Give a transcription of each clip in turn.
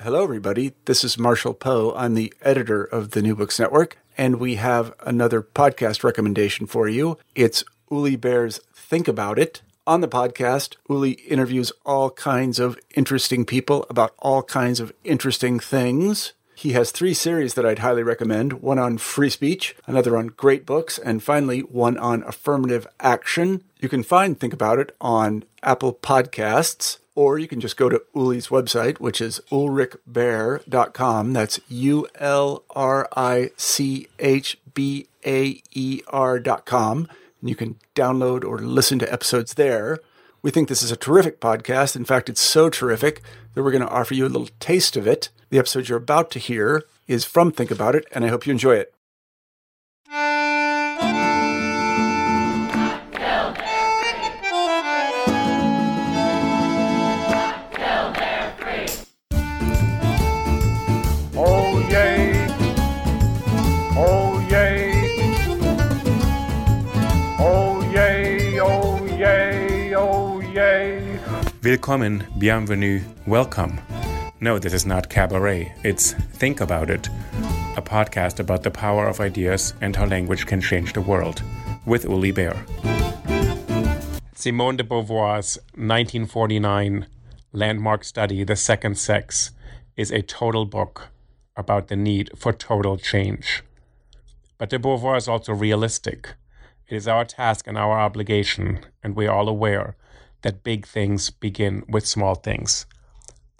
Hello, everybody. This is Marshall Poe. I'm the editor of the New Books Network, and we have another podcast recommendation for you. It's Uli Bear's Think About It. On the podcast, Uli interviews all kinds of interesting people about all kinds of interesting things. He has three series that I'd highly recommend one on free speech, another on great books, and finally, one on affirmative action. You can find Think About It on Apple Podcasts or you can just go to Uli's website, which is ulrichbaer.com. That's U L R I C H B A E R.com. And you can download or listen to episodes there. We think this is a terrific podcast. In fact, it's so terrific that we're going to offer you a little taste of it. The episode you're about to hear is from Think About It, and I hope you enjoy it. Yay. Willkommen, bienvenue, welcome. No, this is not cabaret, it's Think About It, a podcast about the power of ideas and how language can change the world, with Uli Baer. Simone de Beauvoir's 1949 landmark study, The Second Sex, is a total book about the need for total change. But de Beauvoir is also realistic. It is our task and our obligation, and we are all aware that big things begin with small things.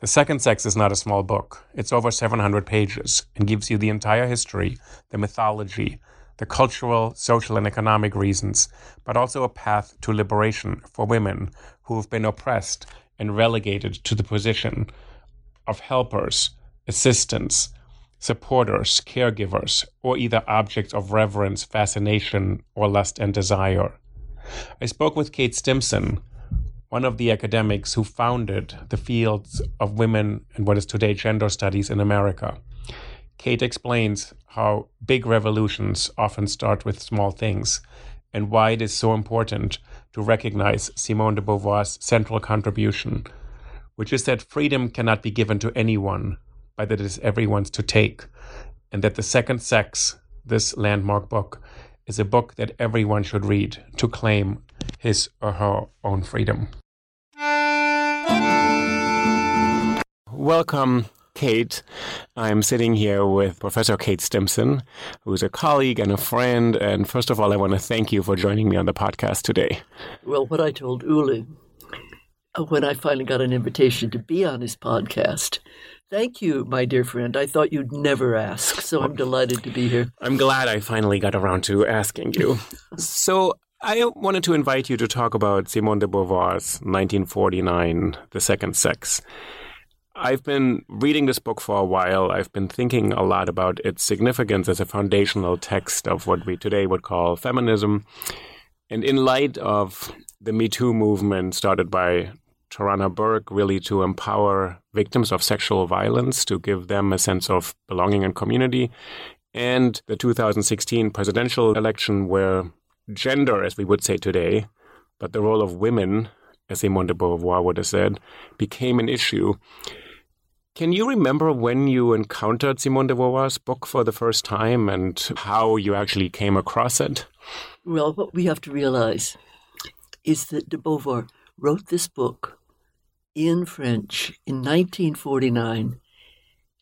The Second Sex is not a small book. It's over 700 pages and gives you the entire history, the mythology, the cultural, social, and economic reasons, but also a path to liberation for women who have been oppressed and relegated to the position of helpers, assistants, supporters, caregivers, or either objects of reverence, fascination, or lust and desire. I spoke with Kate Stimpson, one of the academics who founded the fields of women and what is today gender studies in America. Kate explains how big revolutions often start with small things and why it is so important to recognize Simone de Beauvoir's central contribution, which is that freedom cannot be given to anyone, but that it is everyone's to take, and that The Second Sex, this landmark book, is a book that everyone should read to claim his or her own freedom. Welcome, Kate. I'm sitting here with Professor Kate Stimpson, who's a colleague and a friend. And first of all, I want to thank you for joining me on the podcast today. Well, what I told Uli uh, when I finally got an invitation to be on his podcast. Thank you, my dear friend. I thought you'd never ask, so I'm delighted to be here. I'm glad I finally got around to asking you. so, I wanted to invite you to talk about Simone de Beauvoir's 1949, The Second Sex. I've been reading this book for a while. I've been thinking a lot about its significance as a foundational text of what we today would call feminism. And in light of the Me Too movement started by Tarana Burke, really to empower victims of sexual violence, to give them a sense of belonging and community, and the 2016 presidential election, where gender, as we would say today, but the role of women, as Simone de Beauvoir would have said, became an issue. Can you remember when you encountered Simone de Beauvoir's book for the first time and how you actually came across it? Well, what we have to realize is that de Beauvoir wrote this book in French in 1949,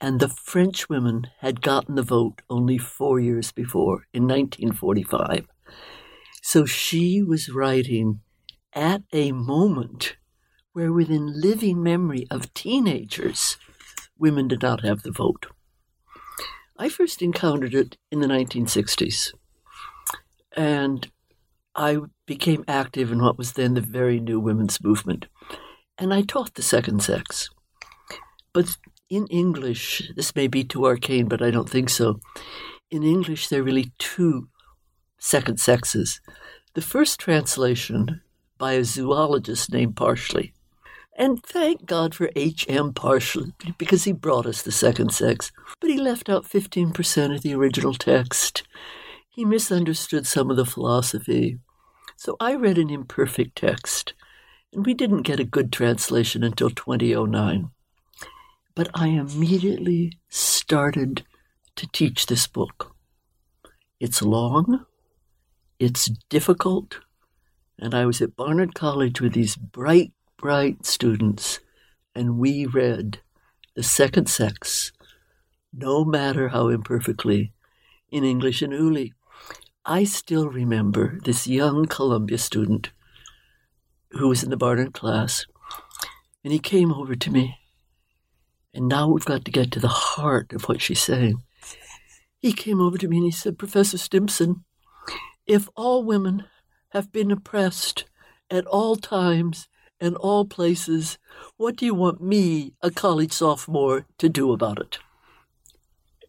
and the French women had gotten the vote only four years before, in 1945. So she was writing at a moment where, within living memory of teenagers, women did not have the vote. I first encountered it in the 1960s, and I became active in what was then the very new women's movement, and I taught the second sex. But in English, this may be too arcane, but I don't think so. In English, there are really two second sexes. The first translation by a zoologist named Parshley. And thank God for H.M. Parshley, because he brought us the second sex. But he left out 15% of the original text. He misunderstood some of the philosophy. So I read an imperfect text, and we didn't get a good translation until 2009. But I immediately started to teach this book. It's long, it's difficult, and I was at Barnard College with these bright, bright students, and we read The Second Sex, no matter how imperfectly, in English and Uli. I still remember this young Columbia student who was in the Barnard class, and he came over to me and now we've got to get to the heart of what she's saying. He came over to me and he said, Professor Stimpson, if all women have been oppressed at all times and all places, what do you want me, a college sophomore, to do about it?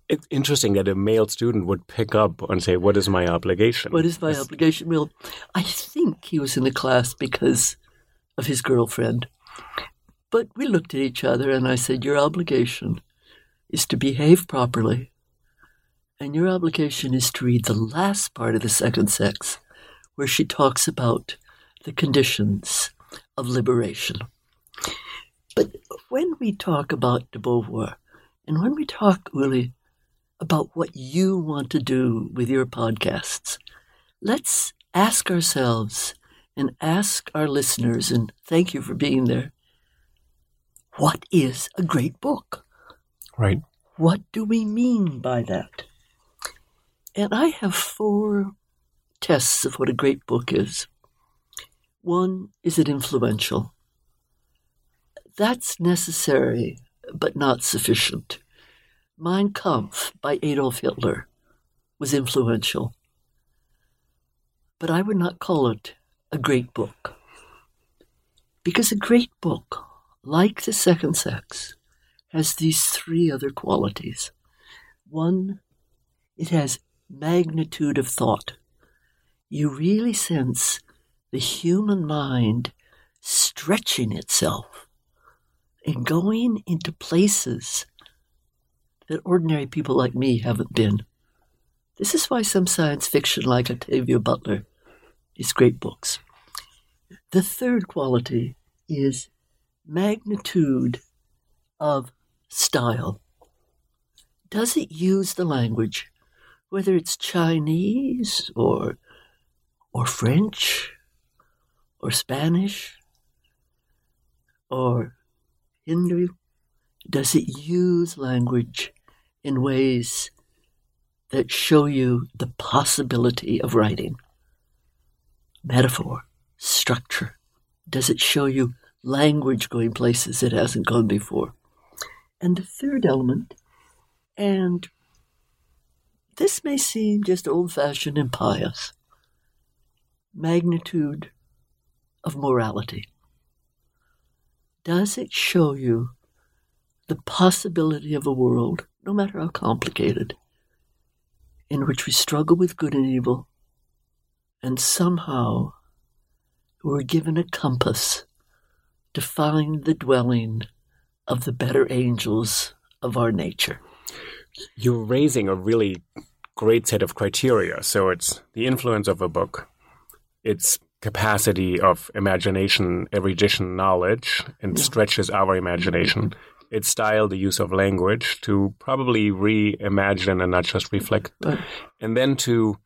It's interesting that a male student would pick up and say, What is my obligation? What is my obligation? Well, I think he was in the class because of his girlfriend. But we looked at each other and I said, Your obligation is to behave properly. And your obligation is to read the last part of the second sex, where she talks about the conditions of liberation. But when we talk about de Beauvoir, and when we talk, really about what you want to do with your podcasts, let's ask ourselves and ask our listeners, and thank you for being there, what is a great book? Right. What do we mean by that? And I have four tests of what a great book is. One, is it influential? That's necessary, but not sufficient. Mein Kampf by Adolf Hitler was influential, but I would not call it a great book. Because a great book like the second sex, has these three other qualities. One, it has magnitude of thought. You really sense the human mind stretching itself and going into places that ordinary people like me haven't been. This is why some science fiction, like Octavia Butler, is great books. The third quality is magnitude of style. Does it use the language, whether it's Chinese or, or French or Spanish or Hindu? Does it use language in ways that show you the possibility of writing? Metaphor, structure. Does it show you language going places it hasn't gone before. And the third element, and this may seem just old fashioned and pious, magnitude of morality. Does it show you the possibility of a world, no matter how complicated, in which we struggle with good and evil, and somehow we're given a compass to find the dwelling of the better angels of our nature. You're raising a really great set of criteria. So it's the influence of a book, its capacity of imagination, erudition, knowledge, and yeah. stretches our imagination. Its style, the use of language to probably reimagine and not just reflect. Right. And then to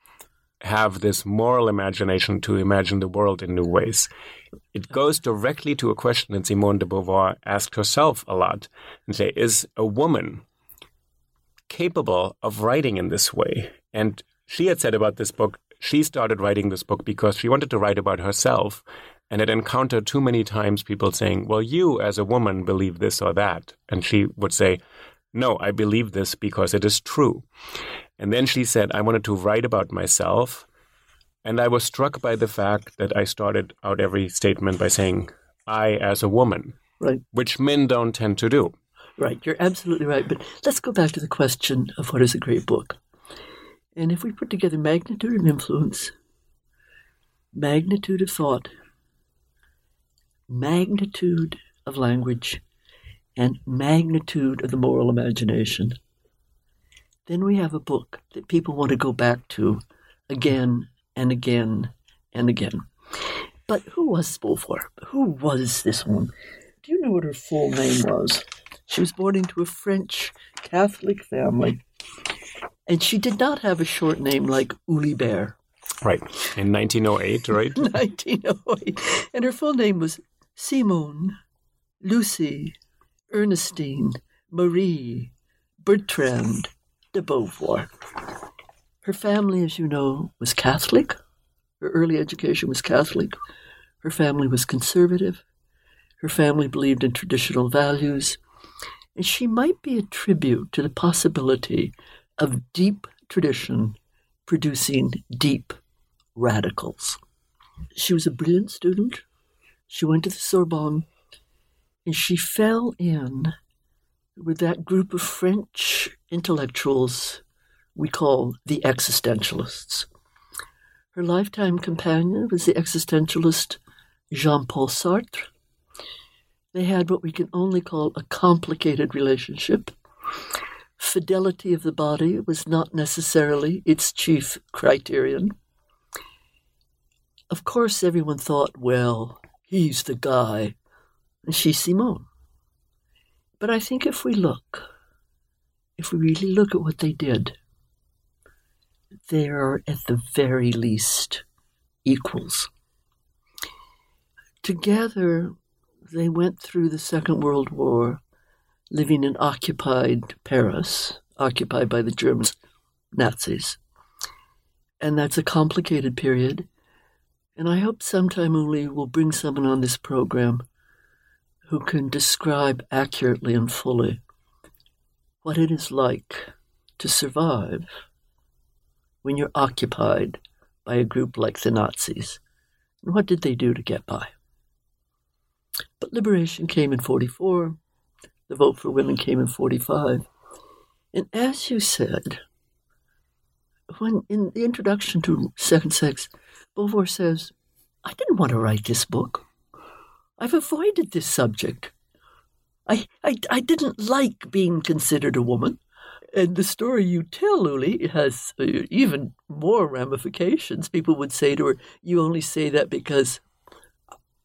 have this moral imagination to imagine the world in new ways. It goes directly to a question that Simone de Beauvoir asked herself a lot and say, is a woman capable of writing in this way? And she had said about this book, she started writing this book because she wanted to write about herself and had encountered too many times people saying, Well, you as a woman believe this or that. And she would say, No, I believe this because it is true. And then she said, I wanted to write about myself. And I was struck by the fact that I started out every statement by saying, I as a woman, right. which men don't tend to do. Right, you're absolutely right. But let's go back to the question of what is a great book. And if we put together magnitude of influence, magnitude of thought, magnitude of language, and magnitude of the moral imagination, then we have a book that people want to go back to again and again and again. But who was Beauvoir? Who was this woman? Do you know what her full name was? She was born into a French Catholic family, and she did not have a short name like Uli Baer. Right. In 1908, right? 1908. And her full name was Simone, Lucie, Ernestine, Marie, Bertrand de Beauvoir. Her family, as you know, was Catholic. Her early education was Catholic. Her family was conservative. Her family believed in traditional values. And she might be a tribute to the possibility of deep tradition producing deep radicals. She was a brilliant student. She went to the Sorbonne and she fell in with that group of French intellectuals we call the existentialists. Her lifetime companion was the existentialist Jean Paul Sartre. They had what we can only call a complicated relationship. Fidelity of the body was not necessarily its chief criterion. Of course, everyone thought, well, he's the guy, and she's Simone. But I think if we look, if we really look at what they did, they are at the very least equals. Together, they went through the Second World War living in occupied Paris, occupied by the Germans, Nazis. And that's a complicated period. And I hope sometime Uli will bring someone on this program who can describe accurately and fully what it is like to survive when you're occupied by a group like the Nazis. And what did they do to get by? But liberation came in 44, the vote for women came in 45. And as you said, when in the introduction to Second Sex, Beauvoir says, I didn't want to write this book. I've avoided this subject. I, I, I didn't like being considered a woman. And the story you tell, Uli, has uh, even more ramifications. People would say to her, You only say that because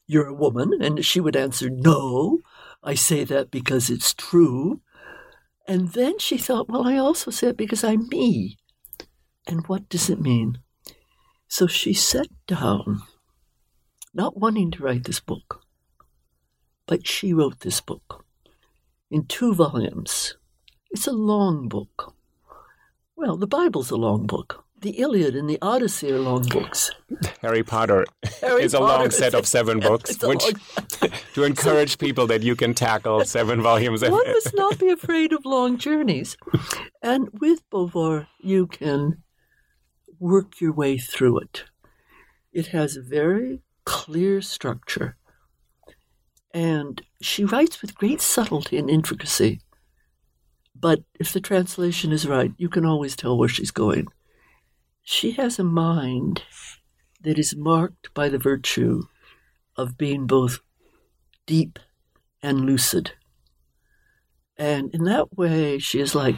you're a woman. And she would answer, No, I say that because it's true. And then she thought, Well, I also say it because I'm me. And what does it mean? So she sat down, not wanting to write this book, but she wrote this book in two volumes. It's a long book. Well, the Bible's a long book. The Iliad and the Odyssey are long books. Harry Potter Harry is a long set of seven books, which to encourage people that you can tackle seven volumes. One must not be afraid of long journeys. And with Beauvoir, you can work your way through it. It has a very clear structure. And she writes with great subtlety and intricacy. But if the translation is right, you can always tell where she's going. She has a mind that is marked by the virtue of being both deep and lucid. And in that way, she is like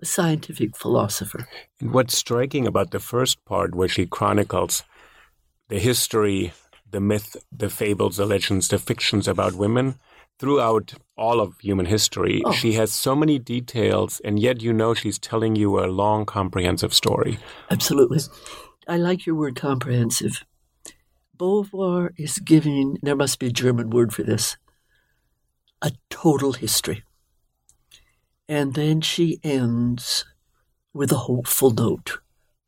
a scientific philosopher. And what's striking about the first part, where she chronicles the history, the myth, the fables, the legends, the fictions about women throughout all of human history, Oh. she has so many details, and yet you know she's telling you a long, comprehensive story. Absolutely. I like your word comprehensive. Beauvoir is giving, there must be a German word for this, a total history. And then she ends with a hopeful note.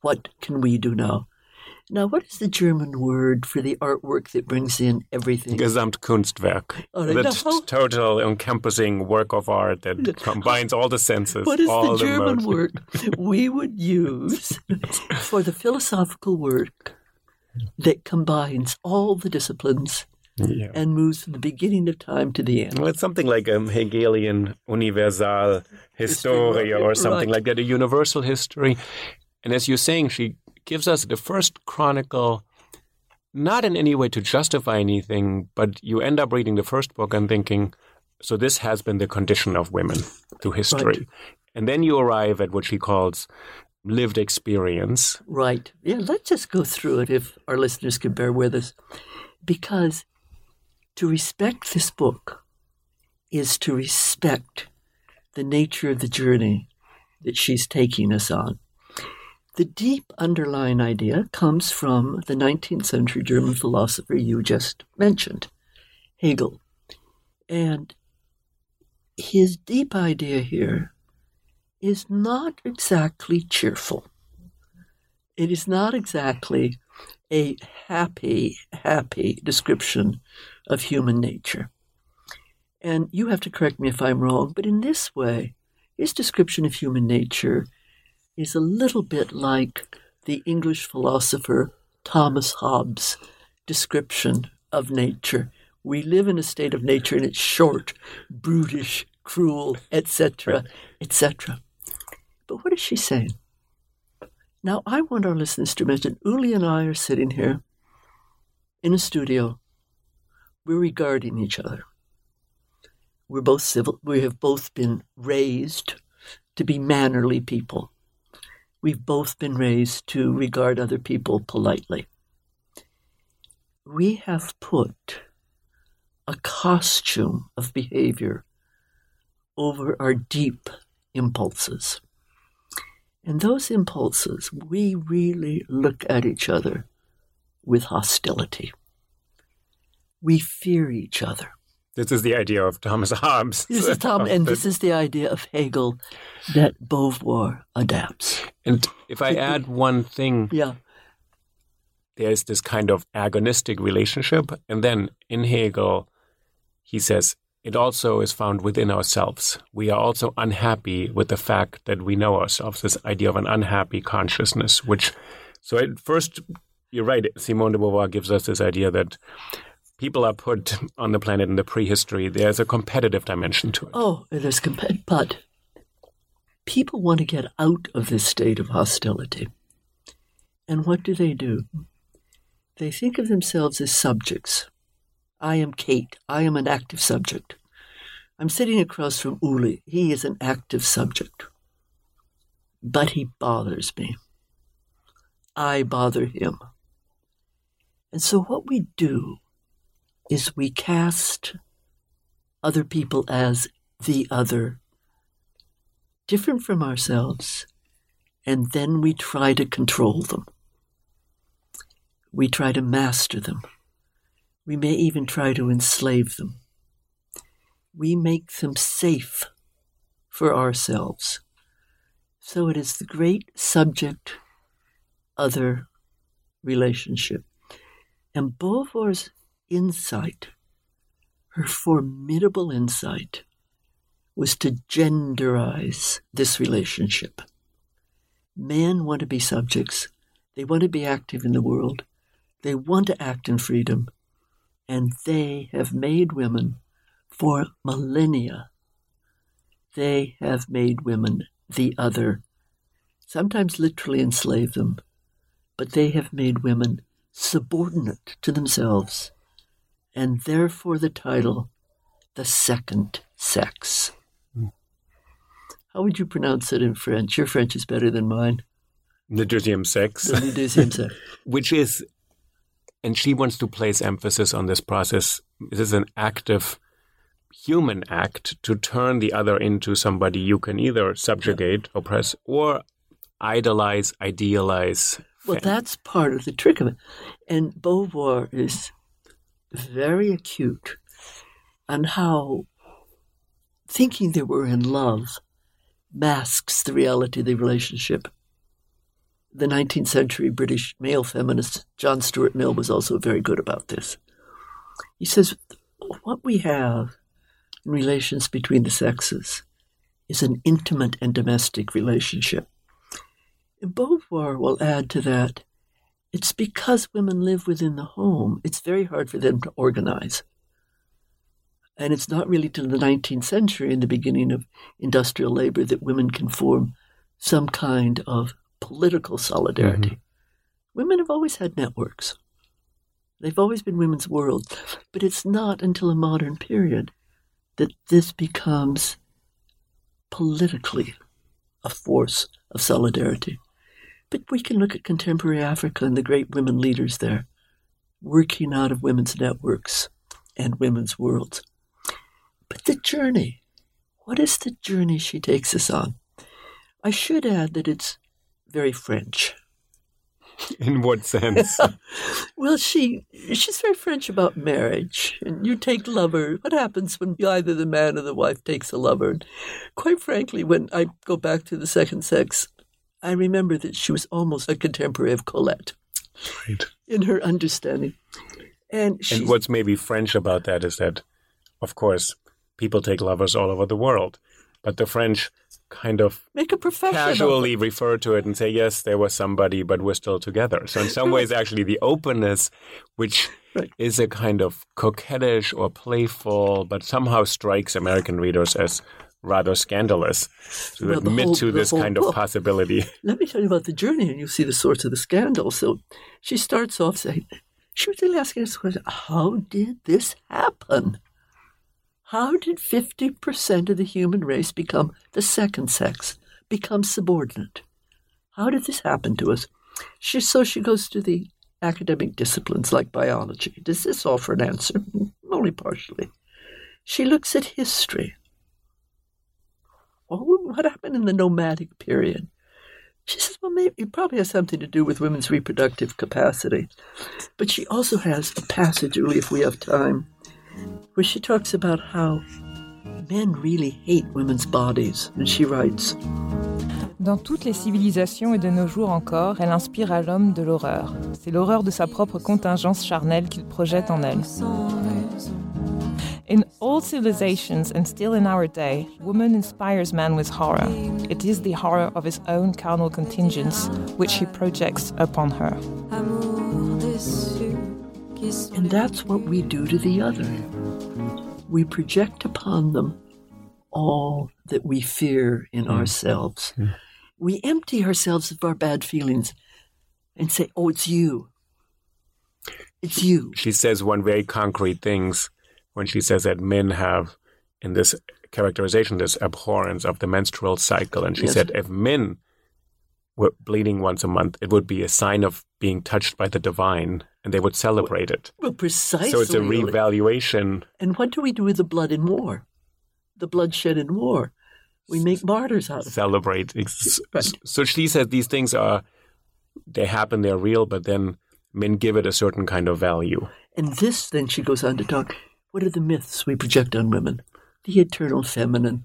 What can we do now? Now, what is the German word for the artwork that brings in everything? Gesamtkunstwerk. Oh, the know. t- total encompassing work of art that combines all the senses. What is all the German modes. word we would use for the philosophical work that combines all the disciplines Yeah. and moves from the beginning of time to the end. Well, it's something like a Hegelian universal historia or something Right. like that, a universal history. And as you're saying, she gives us the first chronicle, not in any way to justify anything, but you end up reading the first book and thinking, so this has been the condition of women through history. Right. And then you arrive at what she calls lived experience. Right. Yeah, let's just go through it if our listeners can bear with us. Because to respect this book is to respect the nature of the journey that she's taking us on. The deep underlying idea comes from the 19th century German philosopher you just mentioned, Hegel. And his deep idea here is not exactly cheerful. It is not exactly a happy, happy description of human nature. And you have to correct me if I'm wrong, but in this way, his description of human nature is a little bit like the English philosopher Thomas Hobbes' description of nature. We live in a state of nature and it's short, brutish, cruel, etc., etc. But what is she saying? Now, I want our listeners to imagine Uli and I are sitting here in a studio. We're regarding each other. We're both civil. We have both been raised to be mannerly people. We've both been raised to regard other people politely. We have put a costume of behavior over our deep impulses. And those impulses, we really look at each other with hostility. We fear each other. This is the idea of Thomas Hobbes. This is Tom, and this is the idea of Hegel that Beauvoir adapts. And if I add one thing, Yeah, there's this kind of agonistic relationship. And then in Hegel, he says, it also is found within ourselves. We are also unhappy with the fact that we know ourselves, this idea of an unhappy consciousness, which, so at first, you're right, Simone de Beauvoir gives us this idea that people are put on the planet in the prehistory. There's a competitive dimension to it. Oh, there's comp- but people want to get out of this state of hostility. And what do they do? They think of themselves as subjects. I am Kate. I am an active subject. I'm sitting across from Uli. He is an active subject. But he bothers me. I bother him. And so what we do is we cast other people as the other, different from ourselves, and then we try to control them. We try to master them. We may even try to enslave them. We make them safe for ourselves. So it is the great subject other relationship. And Beauvoir's insight, her formidable insight, was to genderize this relationship. Men want to be subjects, they want to be active in the world, they want to act in freedom, and they have made women for millennia. They have made women the other, sometimes literally enslave them, but they have made women subordinate to themselves, and therefore the title, The Second Sex. Hmm. How would you pronounce it in French? Your French is better than mine. The deuxième sex. The deuxième sexe. which is, and she wants to place emphasis on this process. This is an active human act to turn the other into somebody you can either subjugate, oppress, or idolize, idealize. Well, that's part of the trick of it. And Beauvoir is very acute on how thinking they we're in love masks the reality of the relationship. The 19th century British male feminist John Stuart Mill was also very good about this. He says, What we have in relations between the sexes is an intimate and domestic relationship. And Beauvoir will add to that it's because women live within the home, it's very hard for them to organize. And it's not really till the 19th century, in the beginning of industrial labor, that women can form some kind of political solidarity. Mm-hmm. Women have always had networks. They've always been women's world. But it's not until a modern period that this becomes politically a force of solidarity. But we can look at contemporary Africa and the great women leaders there, working out of women's networks and women's worlds. But the journey, what is the journey she takes us on? I should add that it's very French. In what sense? well, she she's very French about marriage. And you take lover. What happens when either the man or the wife takes a lover? And quite frankly, when I go back to the second sex, I remember that she was almost a contemporary of Colette. Right. In her understanding. And, and what's maybe French about that is that, of course, people take lovers all over the world. But the French kind of make a profession casually refer to it and say, yes, there was somebody, but we're still together. So in some ways, actually, the openness, which right. is a kind of coquettish or playful, but somehow strikes American readers as rather scandalous to well, admit whole, to this kind book. of possibility. Let me tell you about the journey, and you'll see the source of the scandal. So she starts off saying, she was really asking this question, how did this happen? How did 50% of the human race become the second sex, become subordinate? How did this happen to us? She, so she goes to the academic disciplines like biology. Does this offer an answer? Only partially. She looks at history. Well, what happened in the nomadic period? She says, well, maybe it probably has something to do with women's reproductive capacity. But she also has a passage, really, if we have time, where she talks about how men really hate women's bodies. And she writes Dans toutes les civilisations et de nos jours encore, elle inspire à l'homme de l'horreur. C'est l'horreur de sa propre contingence charnelle qu'il projette en elle. In all civilizations and still in our day, woman inspires man with horror. It is the horror of his own carnal contingence which he projects upon her. And that's what we do to the other. We project upon them all that we fear in mm. ourselves. Mm. We empty ourselves of our bad feelings and say, Oh, it's you. It's you. She says one very concrete things when she says that men have in this characterization this abhorrence of the menstrual cycle. And she yes. said if men were bleeding once a month, it would be a sign of being touched by the divine and they would celebrate it. Well, precisely. So it's a revaluation. And what do we do with the blood in war? The bloodshed in war. We make martyrs out of Celebrate. it. Celebrate. Right. So she said these things are, they happen, they're real, but then men give it a certain kind of value. And this, then she goes on to talk, what are the myths we project on women? The eternal feminine,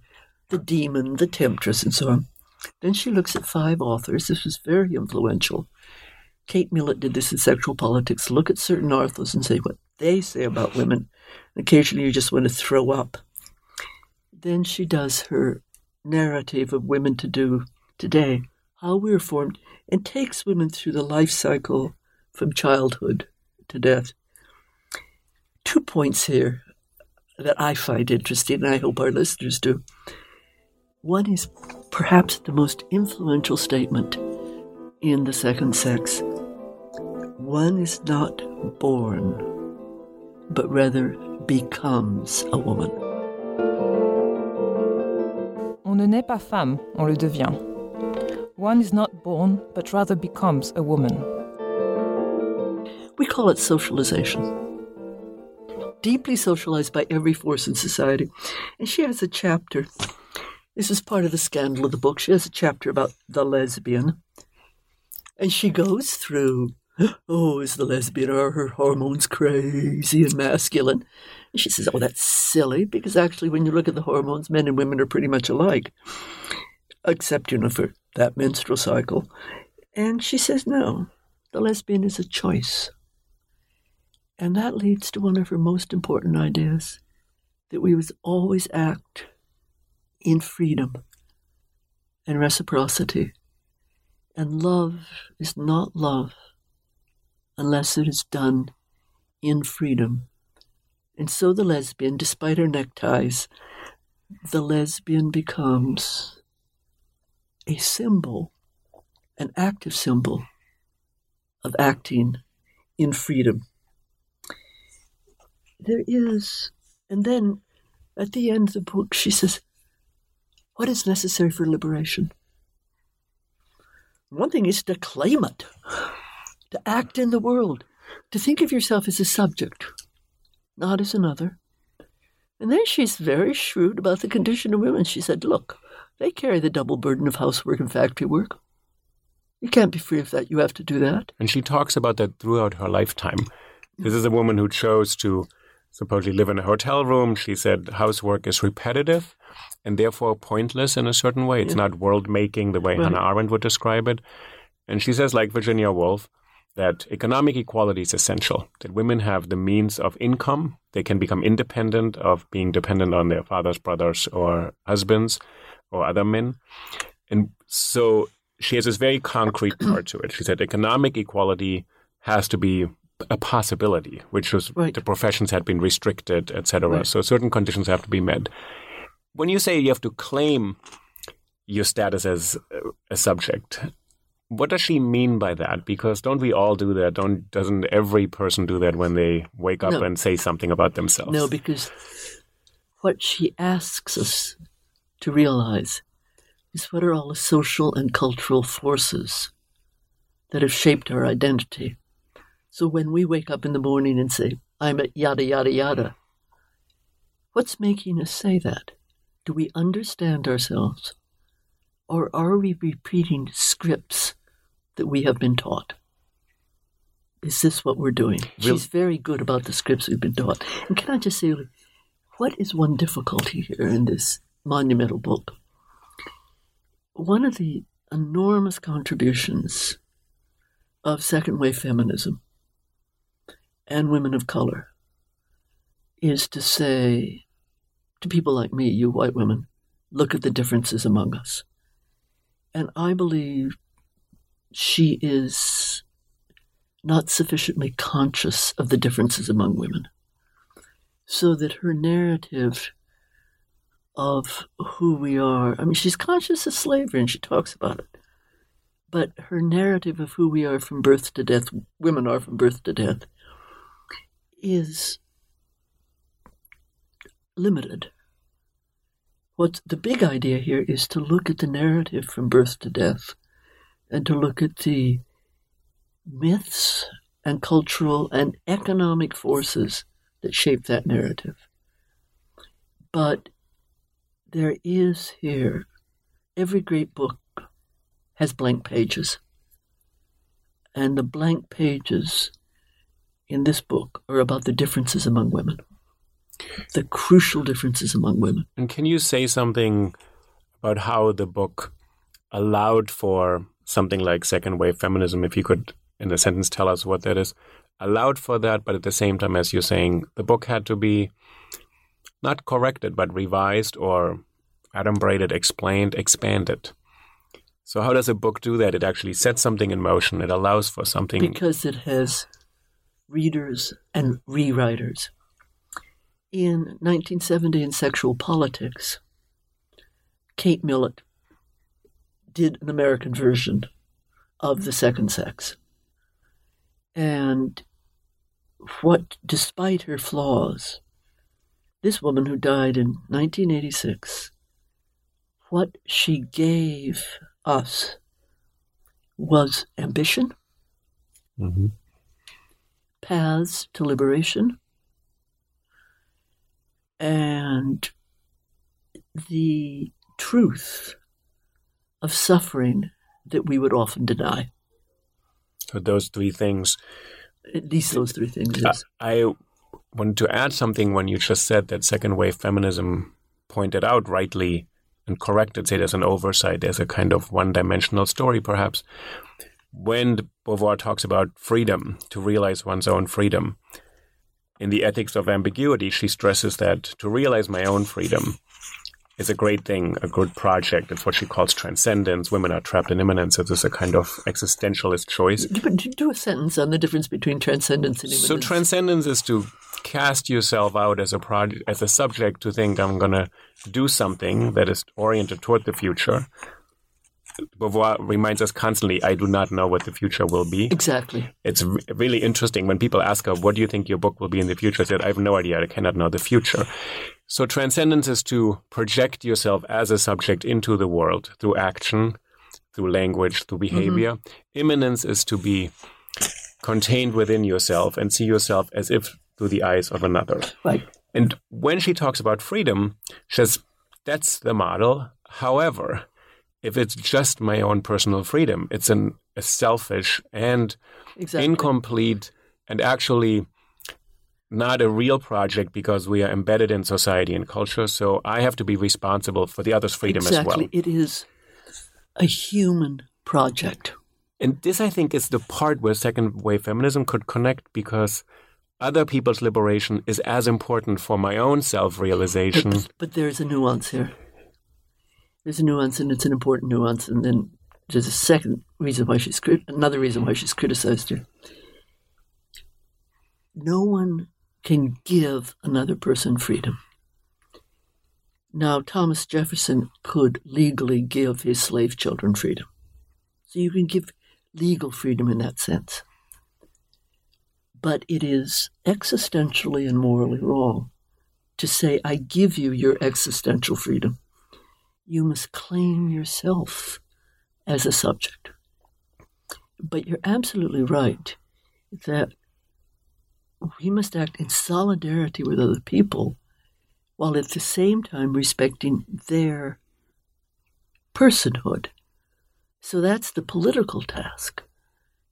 the demon, the temptress, and so on. Then she looks at five authors. This was very influential. Kate Millett did this in Sexual Politics. Look at certain authors and say what they say about women. Occasionally you just want to throw up. Then she does her narrative of women to do today, how we're formed, and takes women through the life cycle from childhood to death. Two points here that I find interesting, and I hope our listeners do. One is perhaps the most influential statement in the second sex. One is not born, but rather becomes a woman. On ne naît pas femme, on le devient. One is not born, but rather becomes a woman. We call it socialization deeply socialized by every force in society. And she has a chapter this is part of the scandal of the book. She has a chapter about the lesbian. And she goes through, oh, is the lesbian, are her hormones crazy and masculine? And she says, oh, that's silly, because actually, when you look at the hormones, men and women are pretty much alike, except, you know, for that menstrual cycle. And she says, no, the lesbian is a choice. And that leads to one of her most important ideas that we must always act in freedom and reciprocity. And love is not love unless it is done in freedom. And so the lesbian, despite her neckties, the lesbian becomes a symbol, an active symbol of acting in freedom. There is, and then at the end of the book, she says, What is necessary for liberation? One thing is to claim it, to act in the world, to think of yourself as a subject, not as another. And then she's very shrewd about the condition of women. She said, Look, they carry the double burden of housework and factory work. You can't be free of that. You have to do that. And she talks about that throughout her lifetime. This is a woman who chose to supposedly live in a hotel room. She said housework is repetitive and therefore pointless in a certain way. It's Yeah. not world making the way Right. Hannah Arendt would describe it. And she says, like Virginia Woolf, that economic equality is essential, that women have the means of income. They can become independent of being dependent on their fathers, brothers, or husbands or other men. And so she has this very concrete part to it. She said economic equality has to be a possibility, which was Right. the professions had been restricted, etc. Right. So certain conditions have to be met. When you say you have to claim your status as a subject, what does she mean by that? Because don't we all do that? Don't doesn't every person do that when they wake up No. and say something about themselves? No, because what she asks us to realize is what are all the social and cultural forces that have shaped our identity. So when we wake up in the morning and say, I'm at yada, yada, yada, what's making us say that? Do we understand ourselves? Or are we repeating scripts that we have been taught? Is this what we're doing? Real- She's very good about the scripts we've been taught. And can I just say, what is one difficulty here in this monumental book? One of the enormous contributions of second wave feminism and women of color is to say to people like me, you white women, look at the differences among us. And I believe she is not sufficiently conscious of the differences among women. So that her narrative of who we are, I mean, she's conscious of slavery and she talks about it. But her narrative of who we are from birth to death, women are from birth to death, is limited. What's the big idea here is to look at the narrative from birth to death and to look at the myths and cultural and economic forces that shape that narrative. But there is here, every great book has blank pages. And the blank pages in this book are about the differences among women, the crucial differences among women. And can you say something about how the book allowed for something like second wave feminism? If you could, in a sentence, tell us what that is. Allowed for that, but at the same time, as you're saying, the book had to be not corrected, but revised or adumbrated, explained, expanded. So, how does a book do that? It actually sets something in motion, it allows for something. because it has readers and rewriters. In 1970 in Sexual Politics, Kate Millett did an American version of The Second Sex. And what, despite her flaws, this woman who died in 1986, what she gave us was ambition, Mhm. Paths to liberation and the truth of suffering that we would often deny. So, those three things At least those three things. Yes. I wanted to add something when you just said that second wave feminism pointed out rightly and corrected, say there's an oversight, there's a kind of one dimensional story perhaps. When Beauvoir talks about freedom, to realize one's own freedom, in the ethics of ambiguity, she stresses that to realize my own freedom, is a great thing, a good project. It's what she calls transcendence. Women are trapped in immanence. It is a kind of existentialist choice. But do a sentence on the difference between transcendence and immanence. So transcendence is to cast yourself out as a project, as a subject to think I'm going to do something that is oriented toward the future. Beauvoir reminds us constantly, I do not know what the future will be. Exactly. It's r- really interesting when people ask her, what do you think your book will be in the future? I said, I have no idea. I cannot know the future. So transcendence is to project yourself as a subject into the world through action, through language, through mm-hmm. behavior. Immanence is to be contained within yourself and see yourself as if through the eyes of another. Right. And when she talks about freedom, she says, that's the model. However, if it's just my own personal freedom, it's an, a selfish and Exactly. incomplete and actually not a real project because we are embedded in society and culture. So I have to be responsible for the other's freedom exactly. as well. It is a human project. And this, I think, is the part where second wave feminism could connect because other people's liberation is as important for my own self realization. But, but there's a nuance here. There's a nuance, and it's an important nuance. And then there's a second reason why she's another reason why she's criticized her. No one can give another person freedom. Now, Thomas Jefferson could legally give his slave children freedom. So you can give legal freedom in that sense. But it is existentially and morally wrong to say, I give you your existential freedom. You must claim yourself as a subject. But you're absolutely right that we must act in solidarity with other people while at the same time respecting their personhood. So that's the political task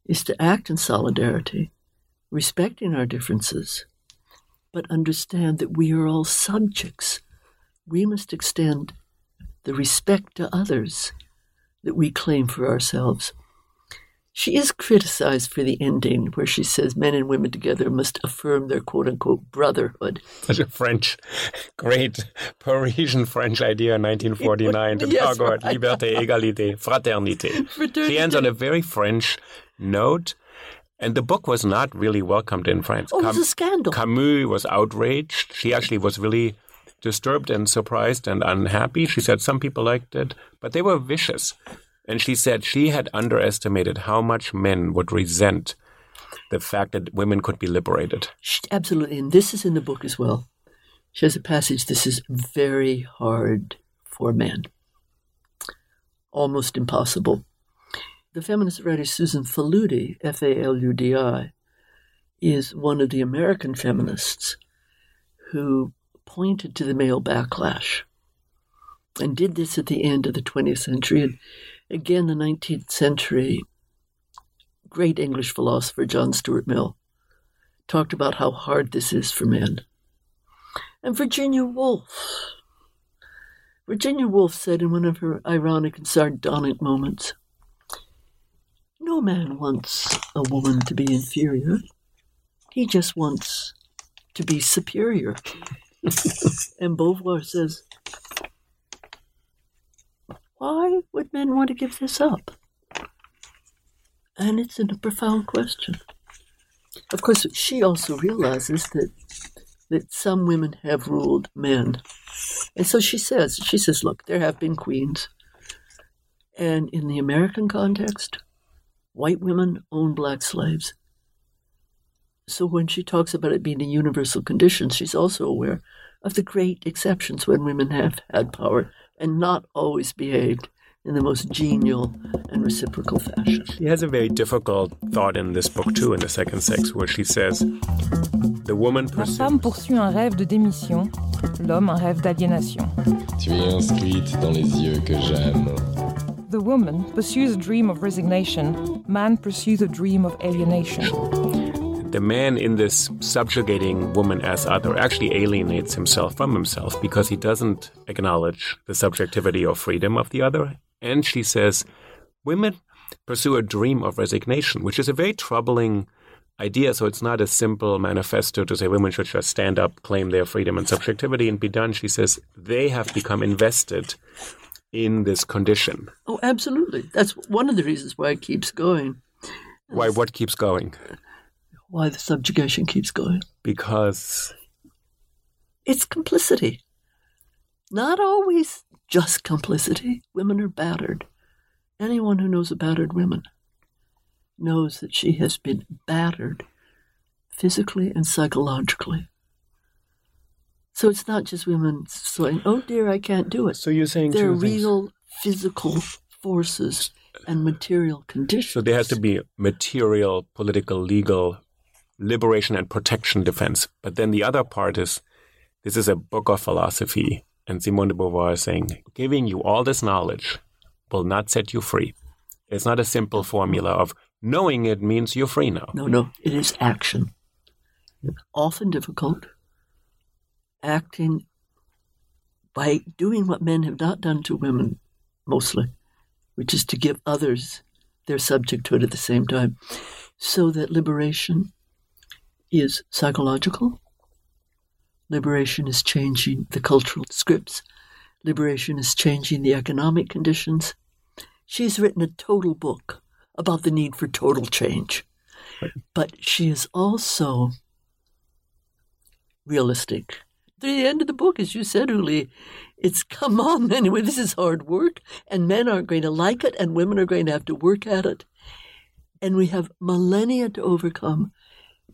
is to act in solidarity, respecting our differences, but understand that we are all subjects. We must extend the respect to others that we claim for ourselves. She is criticized for the ending where she says men and women together must affirm their quote unquote brotherhood. Such a French, great Parisian French idea in 1949 to Yes, talk about right. liberté, égalité, fraternité. She ends on a very French note, and the book was not really welcomed in France. Oh, it was a scandal. Camus was outraged. She actually was really disturbed and surprised and unhappy. She said some people liked it, but they were vicious. And she said she had underestimated how much men would resent the fact that women could be liberated. Absolutely. And this is in the book as well. She has a passage this is very hard for men, almost impossible. The feminist writer Susan Faludi, F A L U D I, is one of the American feminists who pointed to the male backlash and did this at the end of the 20th century. And again, the 19th century great English philosopher John Stuart Mill talked about how hard this is for men. And Virginia Woolf. Virginia Woolf said in one of her ironic and sardonic moments No man wants a woman to be inferior, he just wants to be superior. And Beauvoir says, Why would men want to give this up? And it's a profound question. Of course, she also realizes that that some women have ruled men. And so she says, she says, look, there have been queens. And in the American context, white women own black slaves. So when she talks about it being a universal condition, she's also aware of the great exceptions when women have had power and not always behaved in the most genial and reciprocal fashion. She has a very difficult thought in this book too, in the second sex, where she says, "The woman La femme poursuit un rêve de démission, l'homme un rêve d'aliénation. Tu es inscrite dans les yeux que j'aime. The woman pursues a dream of resignation, man pursues a dream of alienation. The man in this subjugating woman as other actually alienates himself from himself because he doesn't acknowledge the subjectivity or freedom of the other. And she says, women pursue a dream of resignation, which is a very troubling idea. So it's not a simple manifesto to say women should just stand up, claim their freedom and subjectivity, and be done. She says they have become invested in this condition. Oh, absolutely. That's one of the reasons why it keeps going, Why? What keeps going? Why the subjugation keeps going. Because It's complicity. Not always just complicity. Women are battered. Anyone who knows a battered woman knows that she has been battered physically and psychologically. So it's not just women saying, oh dear, I can't do it. so you're saying There are things. real physical forces and material conditions. So there has to be material, political, legal liberation and protection defense. But then the other part is this is a book of philosophy. And Simone de Beauvoir is saying, giving you all this knowledge will not set you free. It's not a simple formula of knowing it means you're free now. No, no, it is action. Often difficult. Acting by doing what men have not done to women, mostly, which is to give others their subjecthood at the same time, so that liberation is psychological. Liberation is changing the cultural scripts. Liberation is changing the economic conditions. She's written a total book about the need for total change. But she is also realistic. The end of the book, as you said, Uli, it's come on, anyway, this is hard work, and men aren't going to like it, and women are going to have to work at it. And we have millennia to overcome,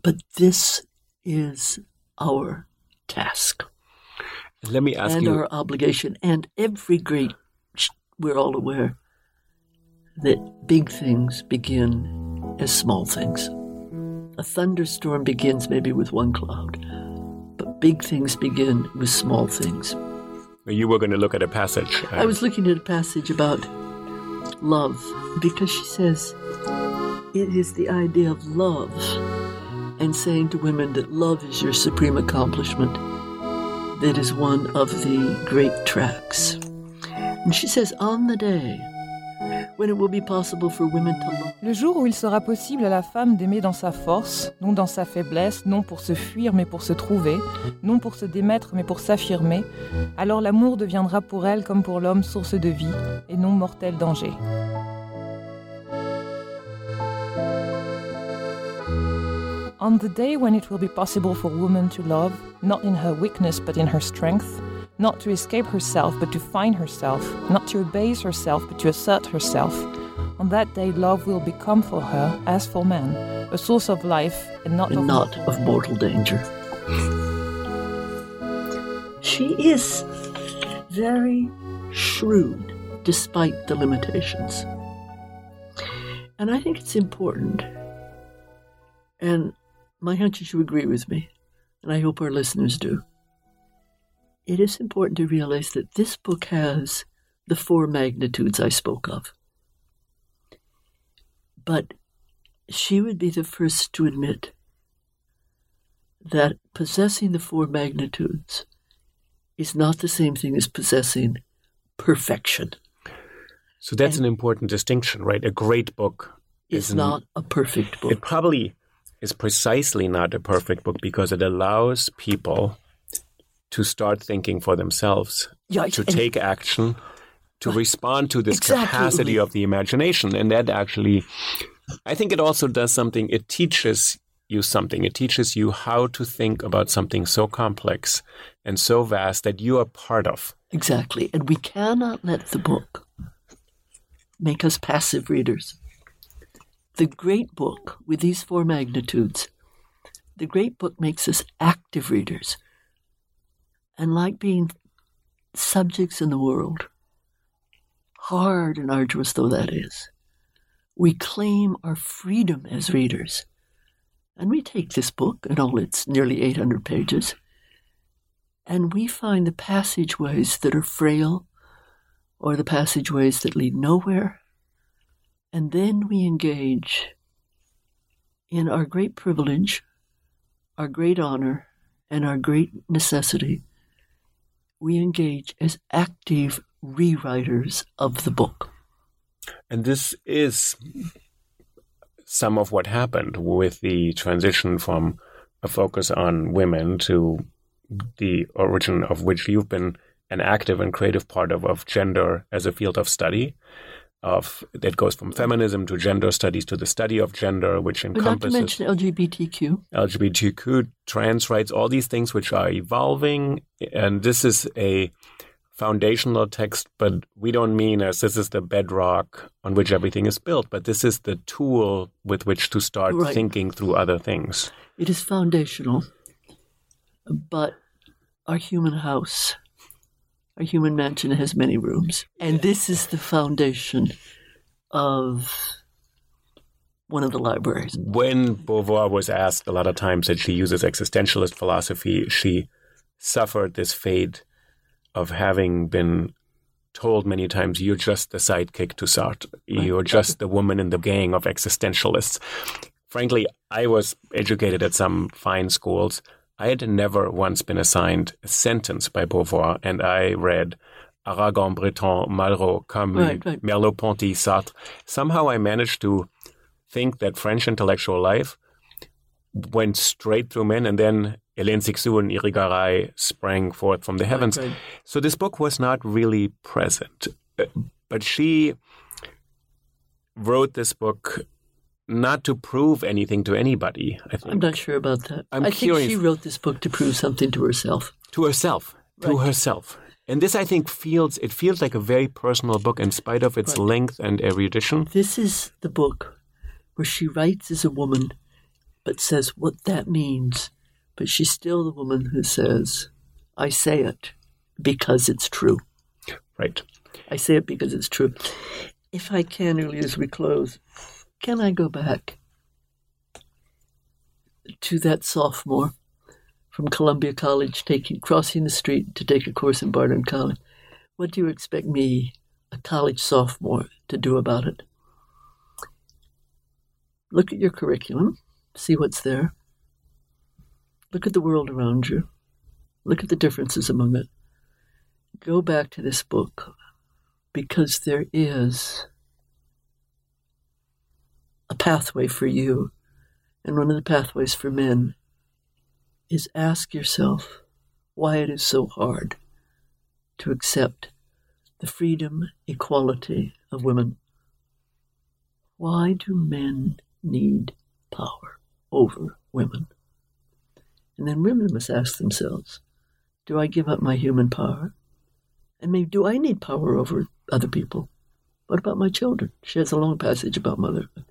but this is our task Let me ask and you. our obligation. And every great, we're all aware that big things begin as small things. A thunderstorm begins maybe with one cloud, but big things begin with small things. You were going to look at a passage. I uh, was looking at a passage about love because she says it is the idea of love and saying to women that love is your supreme accomplishment that is one of the great tracks. And she says, on the day when it will be possible for women to love. Le jour où il sera possible à la femme d'aimer dans sa force, non dans sa faiblesse, non pour se fuir mais pour se trouver, non pour se démettre mais pour s'affirmer, alors l'amour deviendra pour elle comme pour l'homme source de vie et non mortel danger. On the day when it will be possible for woman to love, not in her weakness but in her strength, not to escape herself but to find herself, not to abase herself but to assert herself, on that day love will become for her, as for man, a source of life and not and of not mortal of mortal danger. She is very shrewd despite the limitations. And I think it's important, and my hunch is you agree with me, and I hope our listeners do. It is important to realize that this book has the four magnitudes I spoke of. But she would be the first to admit that possessing the four magnitudes is not the same thing as possessing perfection. so that's an important distinction, right? A great book is not a perfect book. It probably is precisely not a perfect book because it allows people to start thinking for themselves, Yeah, to take action, to respond to this Exactly, capacity of the imagination. And that actually, I think it also does something, it teaches you something. It teaches you how to think about something so complex and so vast that you are part of. Exactly. And we cannot let the book make us passive readers. The great book with these four magnitudes, the great book makes us active readers. And like being subjects in the world, hard and arduous though that is, we claim our freedom as readers. And we take this book and all its nearly 800 pages and we find the passageways that are frail or the passageways that lead nowhere. And then we engage in our great privilege, our great honor, and our great necessity. We engage as active rewriters of the book. And this is some of what happened with the transition from a focus on women to the origin of which you've been an active and creative part of, of gender as a field of study. Of that goes from feminism to gender studies to the study of gender, which But not to encompasses mention LGBTQ. LGBTQ, trans rights, all these things which are evolving. And this is a foundational text, but we don't mean as this is the bedrock on which everything is built, but this is the tool with which to start Right. thinking through other things. It is foundational, but our human house, our human mansion has many rooms. And this is the foundation of one of the libraries. When Beauvoir was asked a lot of times that she uses existentialist philosophy, she suffered this fate of having been told many times, you're just the sidekick to Sartre. You're just the woman in the gang of existentialists. Frankly, I was educated at some fine schools. I had never once been assigned a sentence by Beauvoir, and I read Aragon, Breton, Malraux, Camus, Right, right. Merleau-Ponty, Sartre. Somehow I managed to think that French intellectual life went straight through men, and then Hélène Cixous and Irigaray sprang forth from the heavens. right. So this book was not really present, Uh, but she wrote this book not to prove anything to anybody. I think I'm not sure about that. I'm I curious. think she wrote this book to prove something to herself. to herself, to herself. And this, I think, feels it feels like a very personal book in spite of its Right. length and erudition. This is the book where she writes as a woman, but says what that means. But she's still the woman who says, I say it because it's true. Right. I say it because it's true. If I can, early as we close, can I go back to that sophomore from Columbia College taking crossing the street to take a course in Barnard College? What do you expect me, a college sophomore, to do about it? Look at your curriculum, see what's there. Look at the world around you. Look at the differences among it. Go back to this book because there is a pathway for you. And one of the pathways for men is ask yourself why it is so hard to accept the freedom, equality of women. Why do men need power over women? And then women must ask themselves do I give up my human power? And maybe do I need power over other people? What about my children? She has a long passage about motherhood.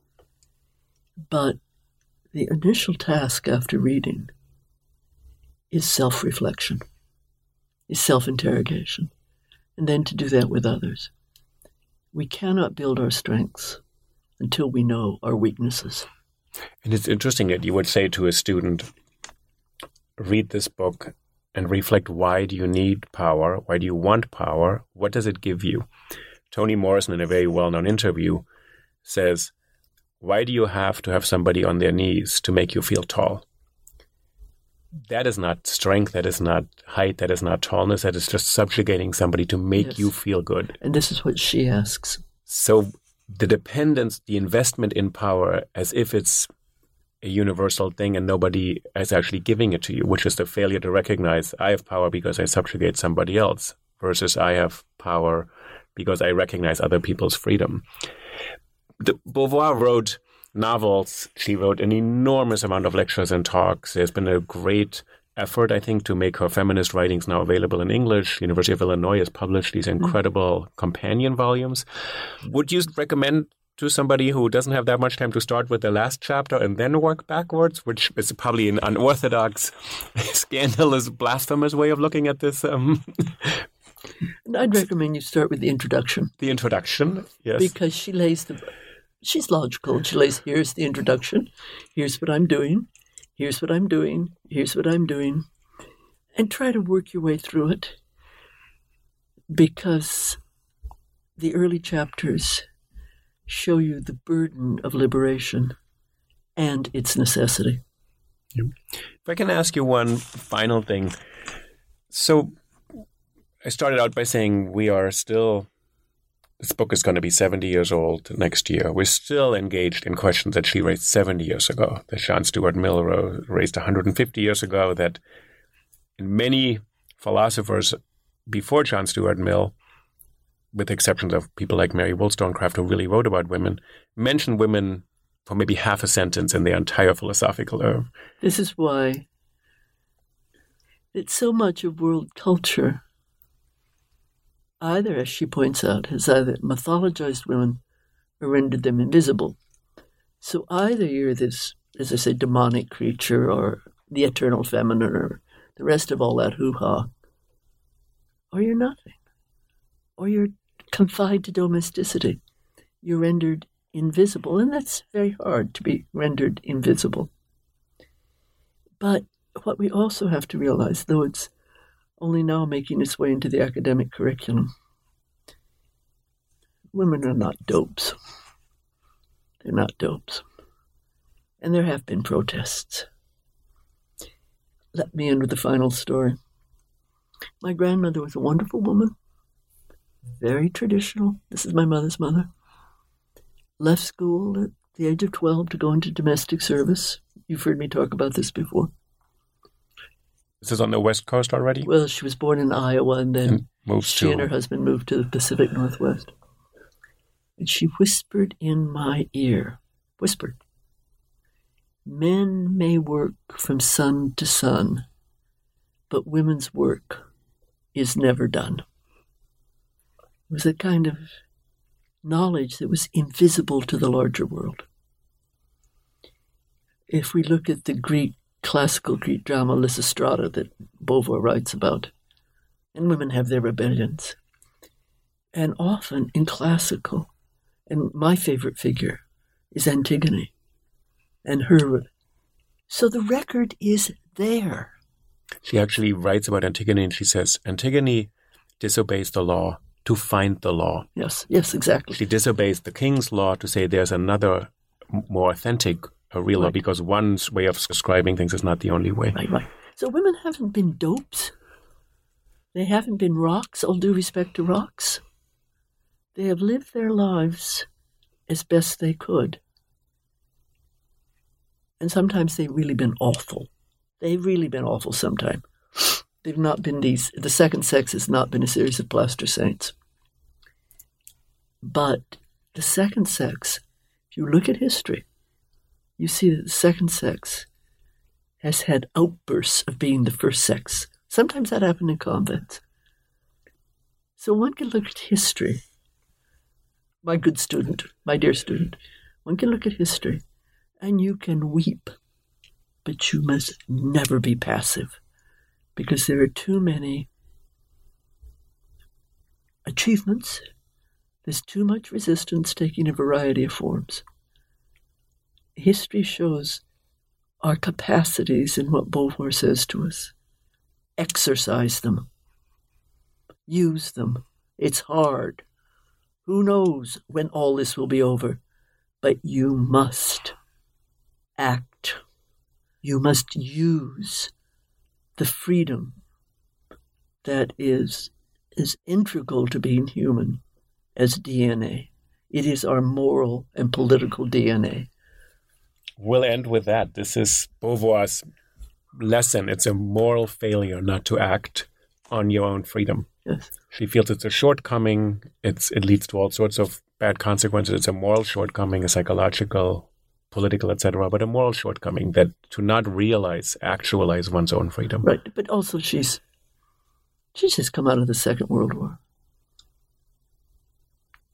But the initial task after reading is self reflection, is self interrogation, and then to do that with others. We cannot build our strengths until we know our weaknesses. And it's interesting that you would say to a student, read this book and reflect why do you need power? Why do you want power? What does it give you? Toni Morrison, in a very well known interview, says, Why do you have to have somebody on their knees to make you feel tall? That is not strength, that is not height, that is not tallness, that is just subjugating somebody to make Yes. you feel good. And this is what she asks. So the dependence, the investment in power, as if it's a universal thing and nobody is actually giving it to you, which is the failure to recognize I have power because I subjugate somebody else versus I have power because I recognize other people's freedom. The, Beauvoir wrote novels. She wrote an enormous amount of lectures and talks. There's been a great effort, I think, to make her feminist writings now available in English. University of Illinois has published these incredible companion volumes. Would you recommend to somebody who doesn't have that much time to start with the last chapter and then work backwards, which is probably an unorthodox, scandalous, blasphemous way of looking at this? Um, I'd recommend you start with the introduction the introduction, yes. because she lays the. She's logical. She lays, here's the introduction, here's what I'm doing, here's what I'm doing, here's what I'm doing, and try to work your way through it because the early chapters show you the burden of liberation and its necessity. If I can ask you one final thing. So I started out by saying we are still this book is going to be 70 years old next year. We're still engaged in questions that she raised 70 years ago, that John Stuart Mill raised 150 years ago, that many philosophers before John Stuart Mill, with exceptions of people like Mary Wollstonecraft, who really wrote about women, mention women for maybe half a sentence in their entire philosophical uh, This is why it's so much of world culture, either, as she points out, has either mythologized women or rendered them invisible. So either you're this, as I say, demonic creature or the eternal feminine or the rest of all that hoo ha, or you're nothing. Or you're confined to domesticity. You're rendered invisible, and that's very hard to be rendered invisible. But what we also have to realize, though it's only now making its way into the academic curriculum, women are not dopes. They're not dopes. And there have been protests. Let me end with the final story. My grandmother was a wonderful woman, very traditional. This is my mother's mother. Left school at the age of 12 to go into domestic service. You've heard me talk about this before. This is on the West Coast already? Well, she was born in Iowa and then And moves she to and her husband moved to the Pacific Northwest. And she whispered in my ear, whispered, Men may work from sun to sun, but women's work is never done. It was a kind of knowledge that was invisible to the larger world. If we look at the Greek, classical Greek drama Lysistrata that Beauvoir writes about, and women have their rebellions. And often in classical, and my favorite figure is Antigone and her. So the record is there. She actually writes about Antigone and she says, Antigone disobeys the law to find the law. Yes, yes, exactly. She disobeys the king's law to say there's another more authentic, a real Right. because one's way of describing things is not the only way. Right, right. So women haven't been dopes. They haven't been rocks, all due respect to rocks. They have lived their lives as best they could. And sometimes they've really been awful. They've really been awful sometimes. They've not been these, the second sex has not been a series of plaster saints. But the second sex, if you look at history, you see that the second sex has had outbursts of being the first sex. Sometimes that happened in convents. So one can look at history. My good student, my dear student, one can look at history and you can weep, but you must never be passive because there are too many achievements. There's too much resistance taking a variety of forms. History shows our capacities in what Beauvoir says to us. Exercise them. Use them. It's hard. Who knows when all this will be over? But you must act. You must use the freedom that is as integral to being human as DNA. It is our moral and political DNA. We'll end with that. This is Beauvoir's lesson. It's a moral failure not to act on your own freedom. Yes. She feels it's a shortcoming. It's it leads to all sorts of bad consequences. It's a moral shortcoming, a psychological, political, etc. But a moral shortcoming that to not realize, actualize one's own freedom. Right, but also she's she's just come out of the Second World War.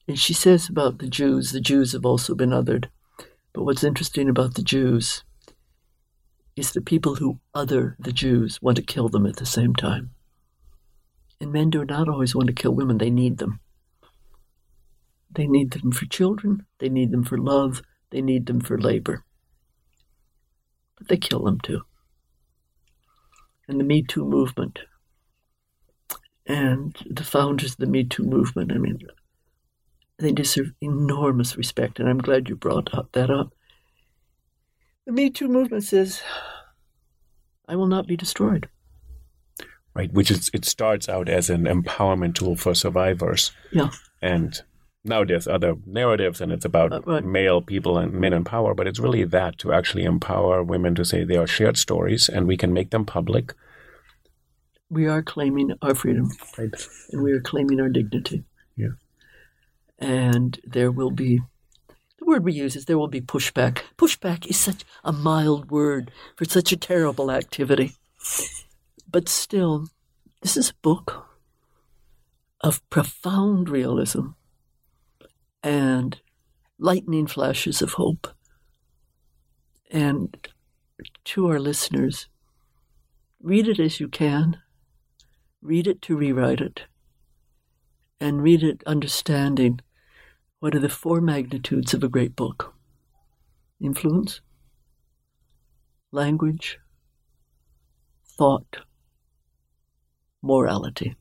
And she says about the Jews, the Jews have also been othered. But what's interesting about the Jews is the people who other the Jews want to kill them at the same time. And men do not always want to kill women, they need them. They need them for children, they need them for love, they need them for labor. But they kill them too and the Me Too movement and the founders of the Me Too movement. I mean, they deserve enormous respect, and I'm glad you brought up that up. The Me Too movement says, I will not be destroyed. Right, which is it starts out as an empowerment tool for survivors. Yeah. And now there's other narratives and it's about Uh, right. male people and men in power, but it's really that to actually empower women to say they are shared stories and we can make them public. We are claiming our freedom Right. and we are claiming our dignity. And there will be, the word we use is there will be pushback. Pushback is such a mild word for such a terrible activity. But still, this is a book of profound realism and lightning flashes of hope. And to our listeners, read it as you can read it to rewrite it, and read it understanding what are the four magnitudes of a great book influence, language, thought, morality.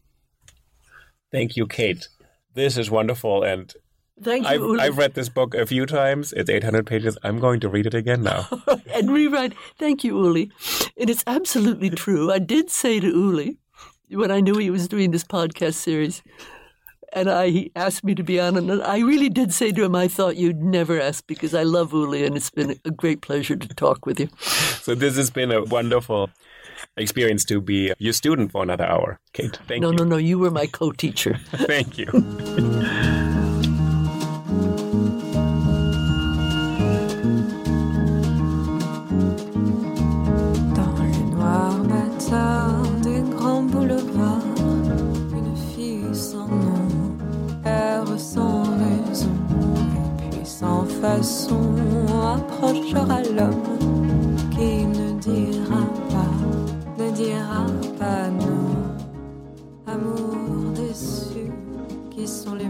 Thank you, Kate. This is wonderful. And Thank you, I've, I've read this book a few times. It's 800 pages. I'm going to read it again now. and rewrite. Thank you, Uli. And it's absolutely true. I did say to Uli when I knew he was doing this podcast series, and I he asked me to be on, and I really did say to him, I thought you'd never ask because I love Uli, and it's been a great pleasure to talk with you. so this has been a wonderful experience to be your student for another hour. Kate, thank no, you. no, no, no. you were my co-teacher. Thank you. approchera l'homme qui ne dira pas, ne dira pas non. Amour déçu, qui sont les